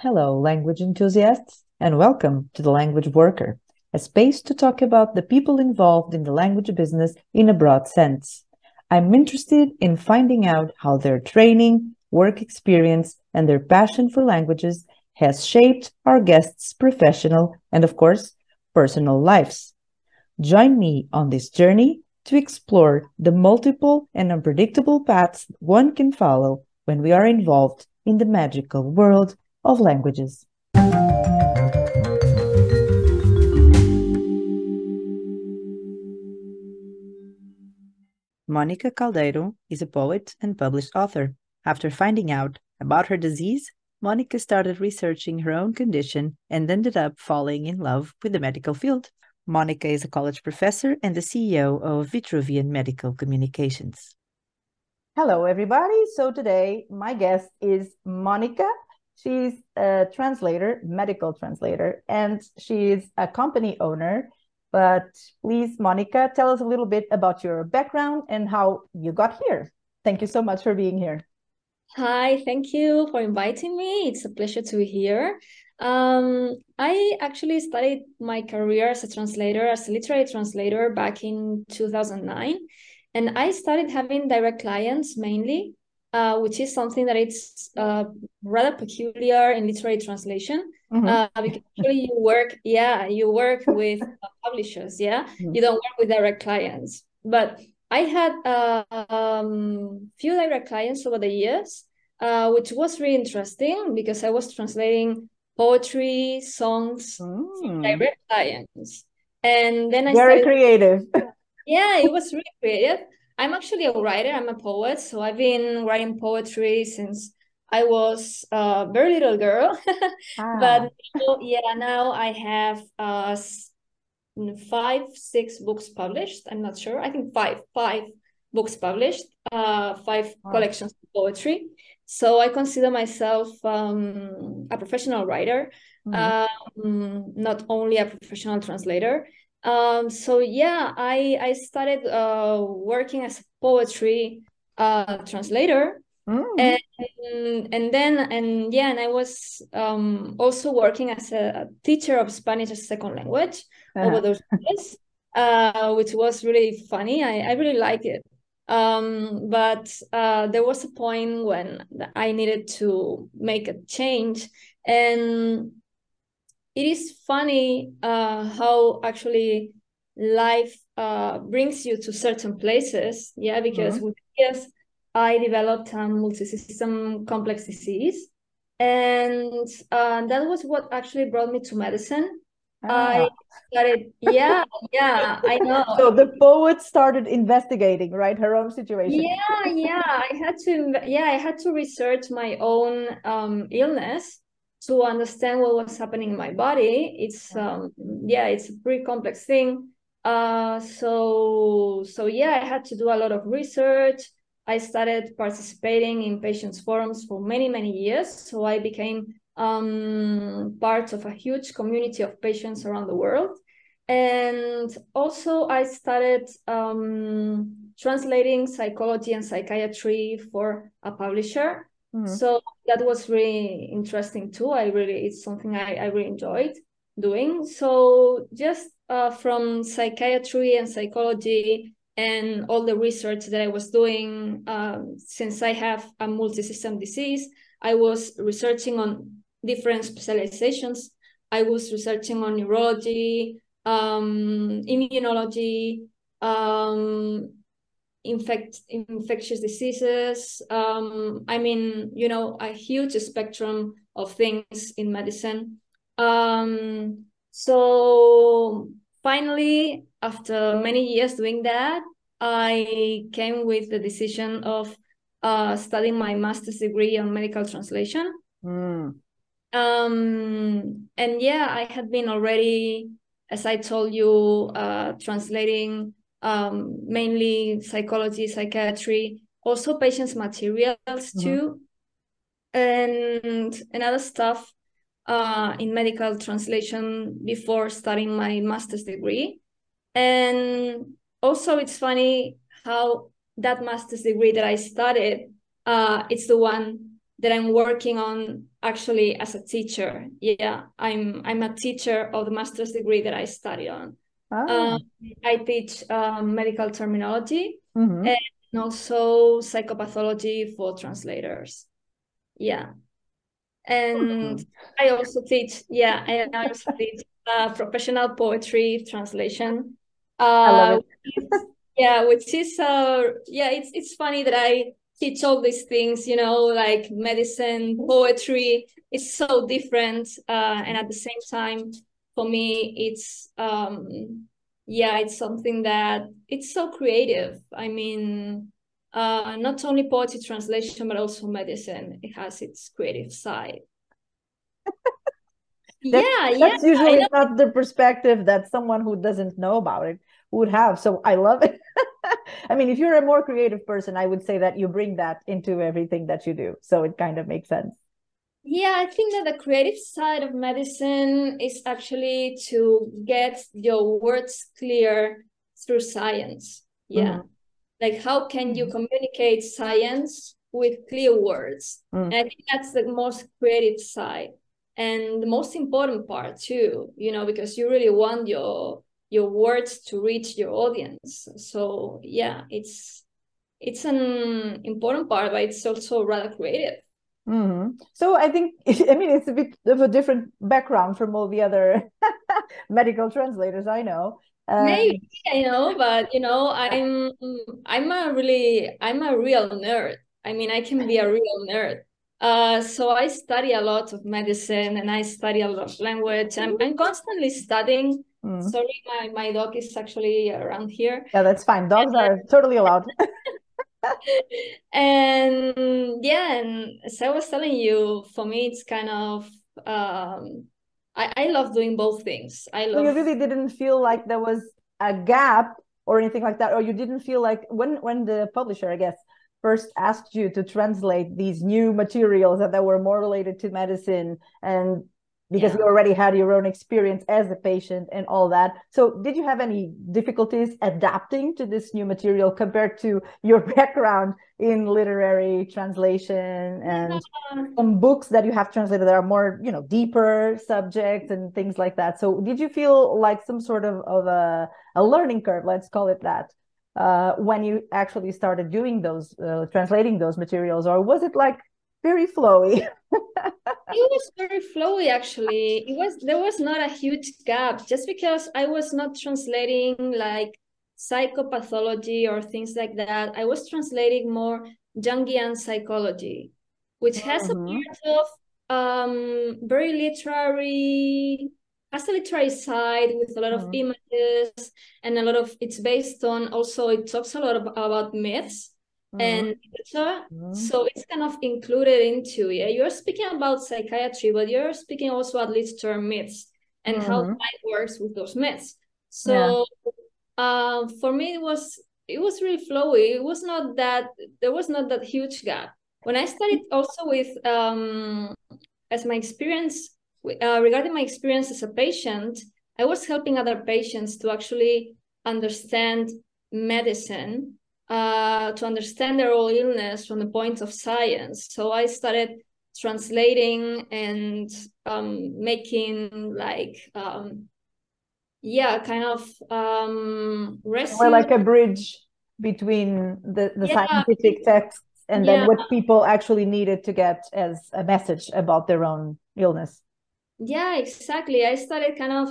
Hello, language enthusiasts, and welcome to The Language Worker, a space to talk about the people involved in the language business in a broad sense. I'm interested in finding out how their training, work experience, and their passion for languages has shaped our guests' professional and, of course, personal lives. Join me on this journey to explore the multiple and unpredictable paths one can follow when we are involved in the magical world of languages. Monica Caldeiro is a poet and published author. After finding out about her disease, Monica started researching her own condition and ended up falling in love with the medical field. Monica is a college professor and the CEO of Vitruvian Medical Communications. Hello, everybody. So today, my guest is Monica She's a translator, medical translator, and she's a company owner. But please, Monica, tell us a little bit about your background and how you got here. Thank you so much for being here. Hi, thank you for inviting me. It's a pleasure to be here. Um, I actually started my career as a translator, as a literary translator back in 2009. And I started having direct clients mainly uh, which is something that it's uh, rather peculiar in literary translation. Mm-hmm. Uh, because actually you work, yeah, you work with publishers, yeah, mm-hmm. you don't work with direct clients. But I had a uh, um, few direct clients over the years, uh, which was really interesting because I was translating poetry, songs, mm. direct clients, and then I very started, creative. Yeah, it was really creative. I'm actually a writer. I'm a poet, so I've been writing poetry since I was a very little girl. ah. But now, yeah, now I have uh five, six books published. I'm not sure. I think five, five books published. Uh, five wow. collections of poetry. So I consider myself um, a professional writer, mm-hmm. um, not only a professional translator. Um, so yeah, I I started uh, working as a poetry uh, translator, mm. and and then and yeah, and I was um, also working as a, teacher of Spanish as a second language uh-huh. over those years, uh, which was really funny. I I really like it. Um, but uh, there was a point when I needed to make a change, and it is funny uh, how actually life uh, brings you to certain places. Yeah, because mm-hmm. with years I developed a multi-system complex disease, and uh, that was what actually brought me to medicine. Ah. I started, yeah, yeah, I know. So the poet started investigating, right, her own situation. Yeah, yeah, I had to, yeah, I had to research my own um, illness to understand what was happening in my body it's um yeah it's a pretty complex thing. Uh so so yeah i had to do a lot of research. I started participating in patients forums for many many years. So i became um part of a huge community of patients around the world. And also i started um translating psychology and psychiatry for a publisher Mm-hmm. So that was really interesting too. I really, it's something I, I really enjoyed doing. So just uh, from psychiatry and psychology and all the research that I was doing, um, since I have a multi-system disease, I was researching on different specializations. I was researching on neurology, um, immunology, um, infect infectious diseases. Um, i mean you know a huge spectrum of things in medicine. Um, so finally after many years doing that i came with the decision of uh, studying my master's degree on medical translation. Mm. um, and yeah i had been already as i told you uh, translating um, mainly psychology, psychiatry, also patients' materials mm-hmm. too, and and other stuff uh, in medical translation before starting my master's degree. And also, it's funny how that master's degree that I studied, uh, it's the one that I'm working on actually as a teacher. Yeah, I'm I'm a teacher of the master's degree that I study on. Oh. Um, I teach um, medical terminology mm-hmm. and also psychopathology for translators. Yeah, and mm-hmm. I also teach. Yeah, and I also teach uh, professional poetry translation. Uh, yeah, which is uh, yeah, it's it's funny that I teach all these things, you know, like medicine, poetry. It's so different, uh, and at the same time, for me, it's um, yeah, it's something that it's so creative. I mean, uh, not only poetry translation, but also medicine. It has its creative side. yeah, yeah. that's yeah, usually not the perspective that someone who doesn't know about it would have. So I love it. I mean, if you're a more creative person, I would say that you bring that into everything that you do. So it kind of makes sense. Yeah, I think that the creative side of medicine is actually to get your words clear through science. Yeah. Mm. Like, how can you mm-hmm. communicate science with clear words? Mm. And I think that's the most creative side and the most important part, too, you know, because you really want your your words to reach your audience so yeah it's it's an important part but it's also rather creative mm-hmm. so i think i mean it's a bit of a different background from all the other medical translators i know um, maybe i know but you know i'm i'm a really i'm a real nerd i mean i can be a real nerd uh, so I study a lot of medicine and I study a lot of language. I'm, I'm constantly studying Mm. Sorry, my, my dog is actually around here. Yeah, that's fine. Dogs are totally allowed. and yeah, and as I was telling you, for me, it's kind of um, I, I love doing both things. I love. So you really didn't feel like there was a gap or anything like that, or you didn't feel like when when the publisher, I guess, first asked you to translate these new materials that, that were more related to medicine and because yeah. you already had your own experience as a patient and all that. So, did you have any difficulties adapting to this new material compared to your background in literary translation and some books that you have translated that are more, you know, deeper subjects and things like that? So, did you feel like some sort of, of a, a learning curve, let's call it that, uh, when you actually started doing those, uh, translating those materials, or was it like very flowy. it was very flowy actually. It was there was not a huge gap just because I was not translating like psychopathology or things like that. I was translating more Jungian psychology, which has mm-hmm. a part of um very literary has a literary side with a lot of mm-hmm. images and a lot of it's based on also it talks a lot about myths and mm-hmm. so it's kind of included into yeah you're speaking about psychiatry but you're speaking also at least term myths and mm-hmm. how mind works with those myths so yeah. uh, for me it was it was really flowy it was not that there was not that huge gap when i studied also with um as my experience uh, regarding my experience as a patient i was helping other patients to actually understand medicine uh, to understand their own illness from the point of science. So I started translating and um, making like um, yeah, kind of um, or like a bridge between the, the yeah. scientific texts and yeah. then what people actually needed to get as a message about their own illness. Yeah, exactly. I started kind of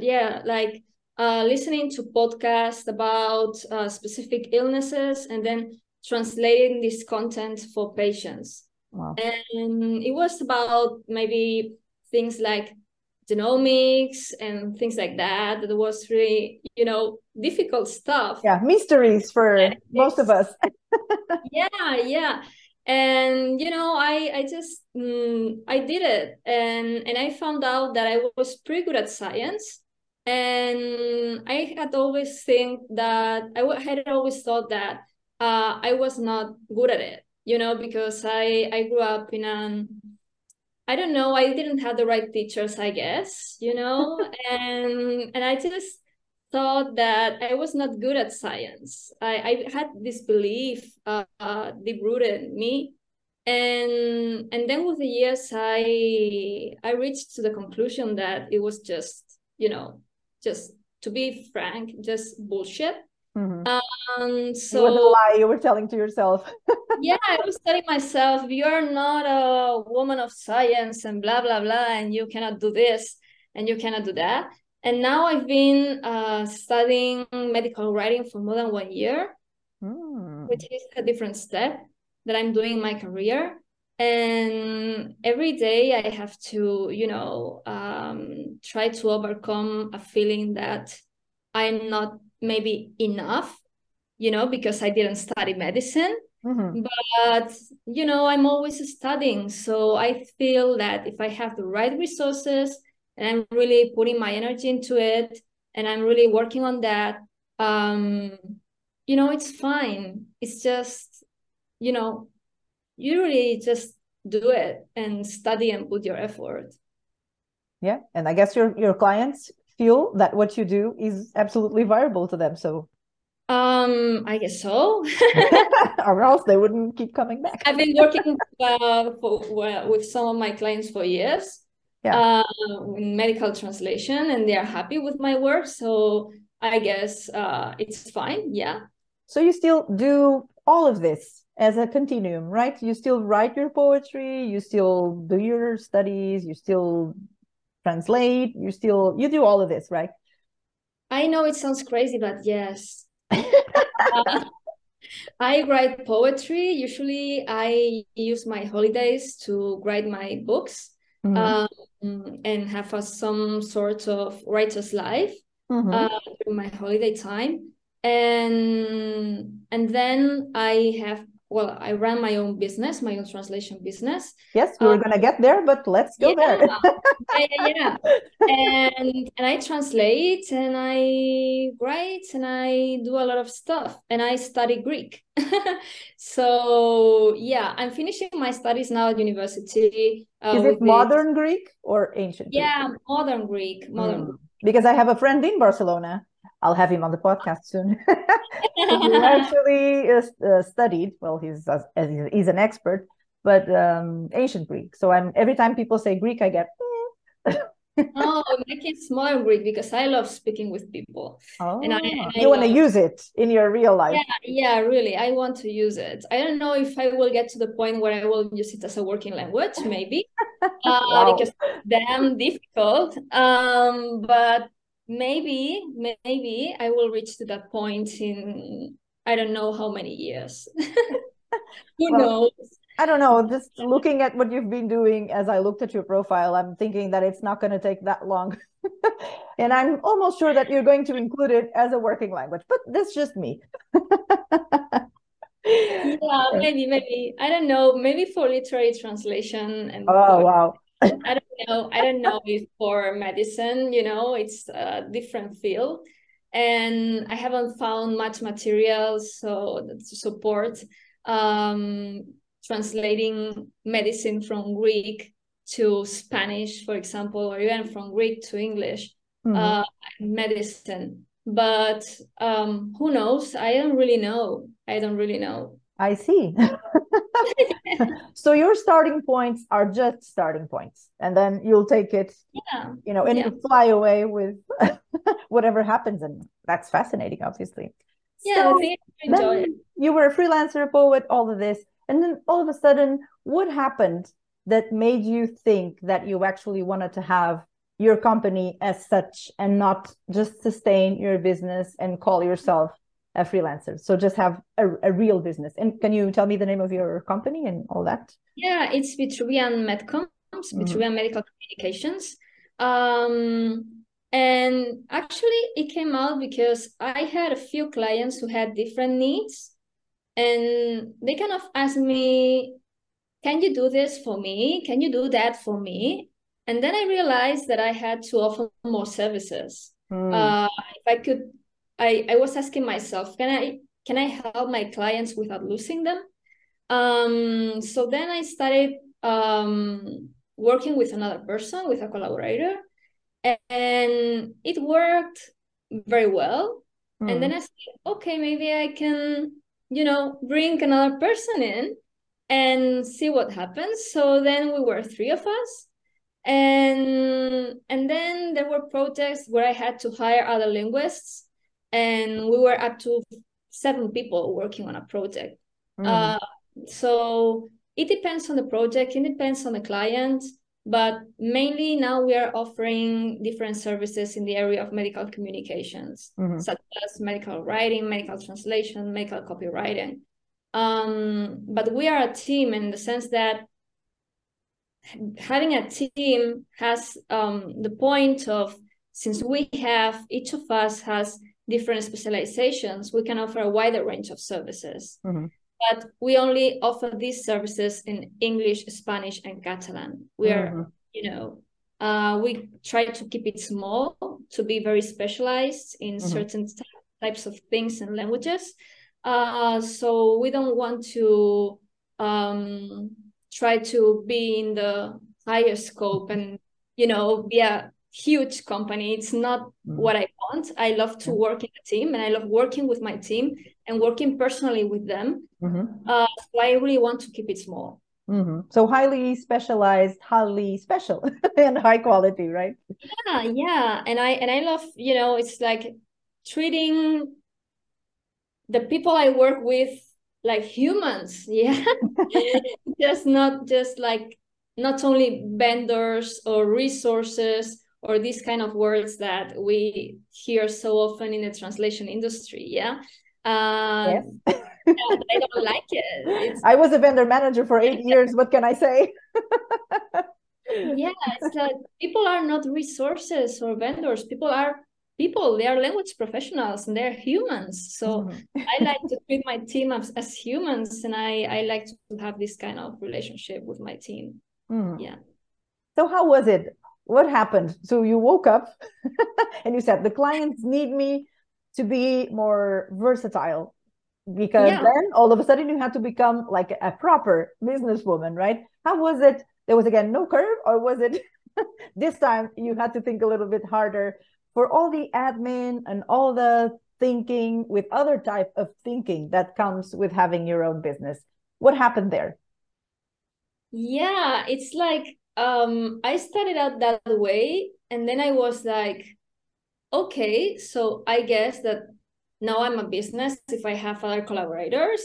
yeah, like uh, listening to podcasts about uh, specific illnesses and then translating this content for patients. Wow. And it was about maybe things like genomics and things like that. That was really, you know, difficult stuff. Yeah, mysteries for and most of us. yeah, yeah. And you know, I I just mm, I did it, and and I found out that I was pretty good at science and I had always think that I had always thought that uh, I was not good at it, you know, because I I grew up in an I don't know, I didn't have the right teachers, I guess, you know, and and I just thought that I was not good at science. I, I had this belief uh, uh, deep rooted in me. and and then with the years i i reached to the conclusion that it was just you know just to be frank just bullshit Mhm. um so was a lie you were telling to yourself. yeah i was telling myself you're not a woman of science and blah blah blah and you cannot do this and you cannot do that and now i've been uh, studying medical writing for more than one year Mm. which is a different step that I'm doing in my career. And every day I have to, you know, um, try to overcome a feeling that I'm not maybe enough, you know, because I didn't study medicine. Mhm. But, you know, I'm always studying. So I feel that if I have the right resources and I'm really putting my energy into it and I'm really working on that, um, you know, it's fine. It's just, you know, you really just do it and study and put your effort. Yeah, and I guess your your clients feel that what you do is absolutely viable to them, so Um, I guess so. or else they wouldn't keep coming back. I've been working uh, for, well, with some of my clients for years, Yeah. uh, in medical translation, and they are happy with my work. So I guess uh, it's fine. Yeah. So you still do all of this as a continuum, right? You still write your poetry, you still do your studies, you still translate, you still you do all of this, right? I know it sounds crazy, but yes. Uh, I write poetry. Usually, I use my holidays to write my books Mhm. um, and have a, some sort of writer's life Mhm. uh, during my holiday time. And and then I have well, I run my own business, my own translation business. Yes, we were um, gonna get there, but let's go there. yeah, yeah, yeah. And and I translate and I write and I do a lot of stuff and I study Greek. So yeah, I'm finishing my studies now at university. uh, Is it modern Greek or ancient Greek? Yeah, modern Greek, modern Mm. Greek. Because I have a friend in Barcelona. I'll have him on the podcast soon. he actually uh, uh, studied. Well, he's as, as he's- an expert, but um, ancient Greek. So I'm every time people say Greek, I get. Oh, make it modern Greek because I love speaking with people. Oh, And I- and I you want to use it in your real life. Yeah, yeah, really. I want to use it. I don't know if I will get to the point where I will use it as a working language, maybe, uh, Wow. because it's damn difficult. Um, but maybe, maybe I will reach to that point in I don't know how many years. Who Well, knows? I don't know. Just looking at what you've been doing as I looked at your profile, I'm thinking that it's not going to take that long. and I'm almost sure that you're going to include it as a working language, but that's just me. Yeah, maybe, maybe. I don't know. Maybe for literary translation and Oh, wow. I don't know. I don't know if for medicine, you know, it's a different field. And I haven't found much material so to support um, translating medicine from Greek to Spanish, for example, or even from Greek to English Mhm. uh, medicine. But um, who knows? I don't really know. I don't really know. I see. so your starting points are just starting points, and then you'll take it, Yeah. you know, and Yeah. you fly away with whatever happens, and that's fascinating, obviously. Yeah, So I think it. then you were a freelancer, a poet, all of this, and then all of a sudden, what happened that made you think that you actually wanted to have your company as such and not just sustain your business and call yourself a freelancer? So just have a, a real business. And can you tell me the name of your company and all that? Yeah, it's Vitruvian Medcoms, Mhm. Vitruvian Medical Communications. Um, and actually, it came out because I had a few clients who had different needs, and they kind of asked me, Can you do this for me? Can you do that for me? And then I realized that I had to offer more services. Hmm. Uh, if I could, I, I was asking myself, can I can I help my clients without losing them? Um, so then I started um, working with another person, with a collaborator, and it worked very well. And then I said, okay, maybe I can, you know, bring another person in and see what happens. So then we were three of us. And and then there were projects where I had to hire other linguists, and we were up to seven people working on a project. Mm. Uh, so it depends on the project, it depends on the client, but mainly now we are offering different services in the area of medical communications, mm-hmm. such as medical writing, medical translation, medical copywriting. Um, but we are a team in the sense that having a team has um, the point of since we have each of us has different specializations, we can offer a wider range of services. Mm-hmm. But we only offer these services in English, Spanish, and Catalan. We mm-hmm. are, you know, uh, we try to keep it small to be very specialized in mm-hmm. certain t- types of things and languages. Uh, so we don't want to um, try to be in the higher scope and you know be a huge company. It's not mm. what i want. I love to work in a team and i love working with my team and working personally with them. Mm-hmm. uh, so i really want to keep it small. Mm-hmm. so highly specialized highly special and high quality right? Yeah yeah. And i and i love you know it's like treating the people i work with like humans yeah? Just not just like not only vendors or resources or these kind of words that we hear so often in the translation industry yeah uh, yes. I don't like it. It's... I was a vendor manager for eight years. What can I say? yeah, it's like people are not resources or vendors. People are people they are language professionals and they're humans so mm-hmm. i like to treat my team as, as humans and i i like to have this kind of relationship with my team mm. yeah so how was it what happened? So you woke up and you said the clients need me to be more versatile because yeah. then all of a sudden you had to become like a proper businesswoman right? How was it? There was again no curve or was it this time you had to think a little bit harder for all the admin and all the thinking with other type of thinking that comes with having your own business? What happened there? Yeah it's like um i started out that way and then i was like okay so i guess that now i'm a business if i have other collaborators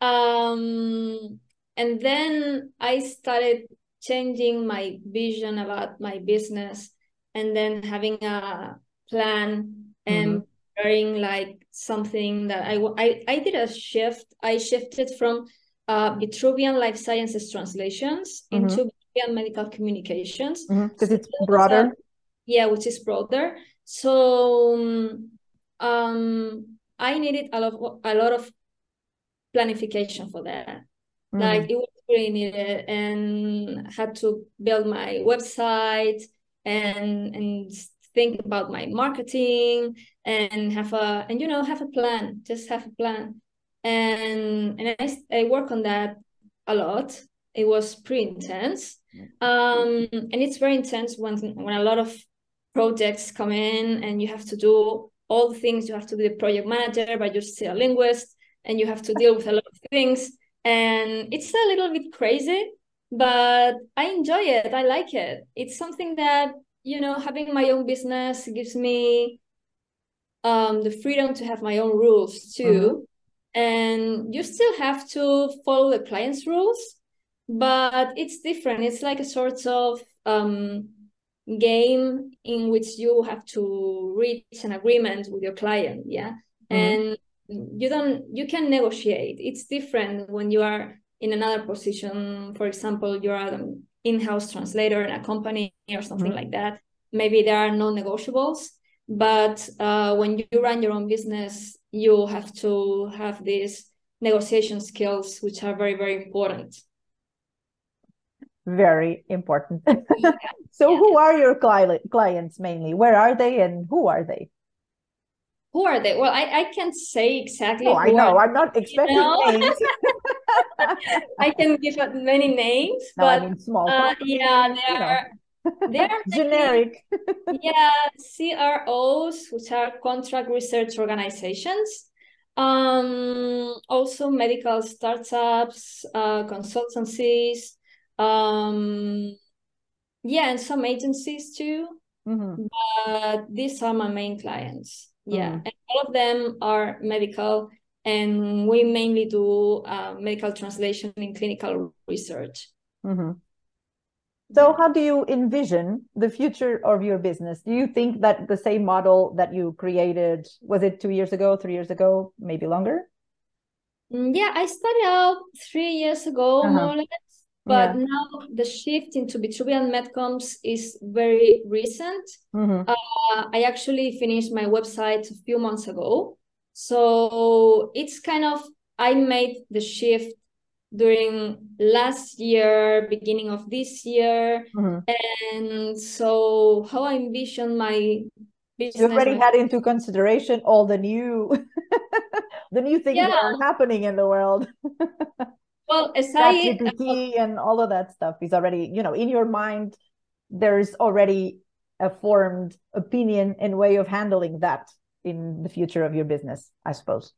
um and then i started changing my vision about my business and then having a plan and mm-hmm. preparing like something that I, I I did a shift. I shifted from uh, Vitruvian life sciences translations mm-hmm. into Vitruvian medical communications because mm-hmm. it's broader. yeah, which is broader. So um, I needed a lot of, a lot of planification for that. Mm-hmm. Like it was really needed, and had to build my website and and think about my marketing and have a and you know have a plan just have a plan and and i, I work on that a lot it was pretty intense um and it's very intense when when a lot of projects come in and you have to do all the things you have to be the project manager but you're still a linguist and you have to deal with a lot of things and it's a little bit crazy but i enjoy it i like it it's something that you know, having my own business gives me um, the freedom to have my own rules too. Mm-hmm. And you still have to follow the client's rules, but it's different. It's like a sort of um, game in which you have to reach an agreement with your client. Yeah. Mm-hmm. And you don't, you can negotiate. It's different when you are in another position. For example, you're an in-house translator in a company or something mm-hmm. like that maybe there are no negotiables but uh, when you run your own business you have to have these negotiation skills which are very very important very important so yeah. who are your client clients mainly where are they and who are they who are they? Well, I, I can't say exactly. Oh, I know. I'm not expecting you know? names. I can give out many names, no, but I mean small. Uh, yeah, there are. They are generic. yeah, CROs, which are contract research organizations. Um, also medical startups, uh, consultancies, um, yeah, and some agencies too. Mm-hmm. But these are my main clients. Yeah, mm-hmm. and all of them are medical, and we mainly do uh, medical translation in clinical research. Mm-hmm. So, how do you envision the future of your business? Do you think that the same model that you created was it two years ago, three years ago, maybe longer? Mm, yeah, I started out three years ago, uh-huh. more or less. But yeah. now the shift into Vitruvian Medcoms is very recent. Mm-hmm. Uh, I actually finished my website a few months ago. So it's kind of, I made the shift during last year, beginning of this year. Mm-hmm. And so how I envision my business. You already had into consideration all the new the new things yeah. that are happening in the world. well, as I GPT and all of that stuff is already, you know, in your mind, there's already a formed opinion and way of handling that in the future of your business, I suppose.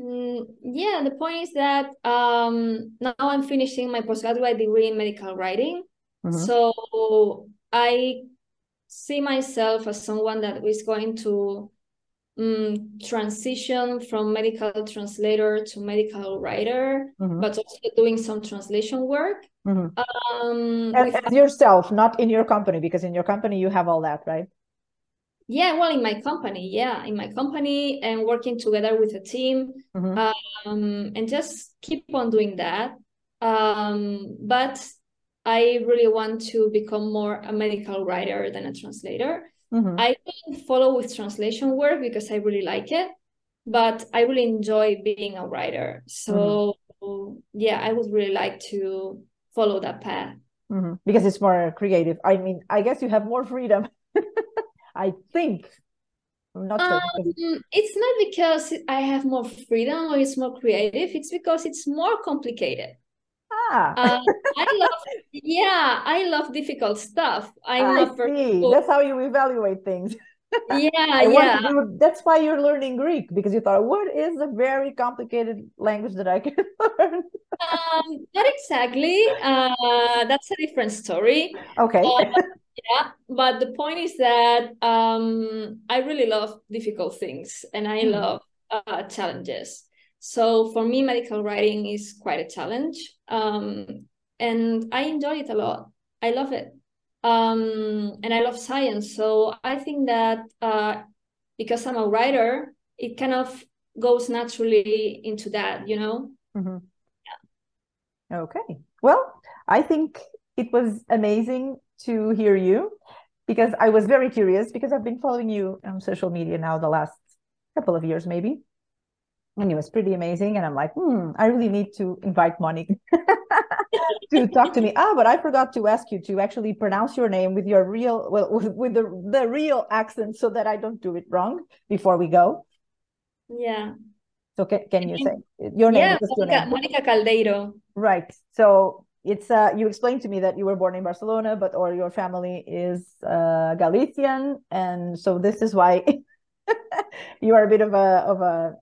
Mm, yeah, the point is that um, now I'm finishing my postgraduate degree in medical writing. Mm-hmm. So I see myself as someone that is going to um, transition from medical translator to medical writer, mm-hmm. but also doing some translation work. Mm-hmm. Um, as, with... as yourself, not in your company, because in your company you have all that, right? yeah well in my company yeah in my company and working together with a team mm-hmm. um, and just keep on doing that um, but i really want to become more a medical writer than a translator mm-hmm. i don't follow with translation work because i really like it but i really enjoy being a writer so mm-hmm. yeah i would really like to follow that path mm-hmm. because it's more creative i mean i guess you have more freedom I think. I'm not sure. Um, it's not because I have more freedom or it's more creative. It's because it's more complicated. Ah. uh, I love, yeah, I love difficult stuff. I, I love. See. That's how you evaluate things. yeah, yeah. You, that's why you're learning Greek because you thought, what is a very complicated language that I can learn? um, not exactly. Uh, that's a different story. Okay. Uh, yeah but the point is that um, i really love difficult things and i mm. love uh, challenges so for me medical writing is quite a challenge um, and i enjoy it a lot i love it um, and i love science so i think that uh, because i'm a writer it kind of goes naturally into that you know mm-hmm. yeah. okay well i think it was amazing to hear you because I was very curious because I've been following you on social media now the last couple of years, maybe. And it was pretty amazing. And I'm like, hmm, I really need to invite Monique to talk to me. Ah, but I forgot to ask you to actually pronounce your name with your real, well, with, with the, the real accent so that I don't do it wrong before we go. Yeah. So can, can you say your name? Yeah, Monica, Monica Caldeiro. Right. So it's uh, you explained to me that you were born in Barcelona, but or your family is uh, Galician, and so this is why you are a bit of a of a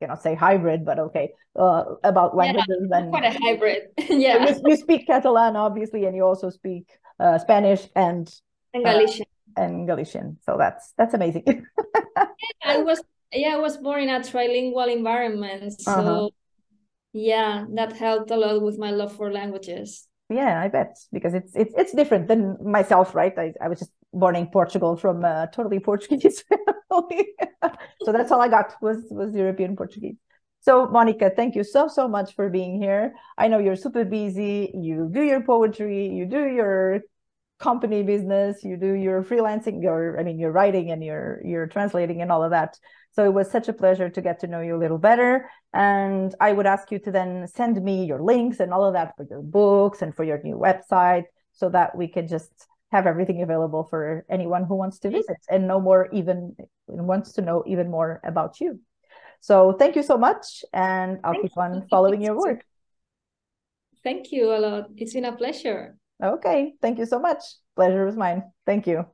cannot say hybrid, but okay uh, about languages yeah, and quite a hybrid. yeah, you, you, speak Catalan obviously, and you also speak uh, Spanish and and Galician uh, and Galician. So that's that's amazing. I was yeah, I was born in a trilingual environment, so. Uh-huh yeah that helped a lot with my love for languages yeah i bet because it's it's it's different than myself right? I, I was just born in portugal from a totally portuguese family. So that's all i got was was european portuguese. So monica thank you so so much for being here. I know you're super busy. You do your poetry you do your company business you do your freelancing your i mean your writing and your your translating and all of that. So it was such a pleasure to get to know you a little better. And I would ask you to then send me your links and all of that for your books and for your new website so that we can just have everything available for anyone who wants to visit and know more even wants to know even more about you. So thank you so much and I'll thank keep on you. following your work. Thank you a lot. It's been a pleasure. Okay. Thank you so much. Pleasure was mine. Thank you.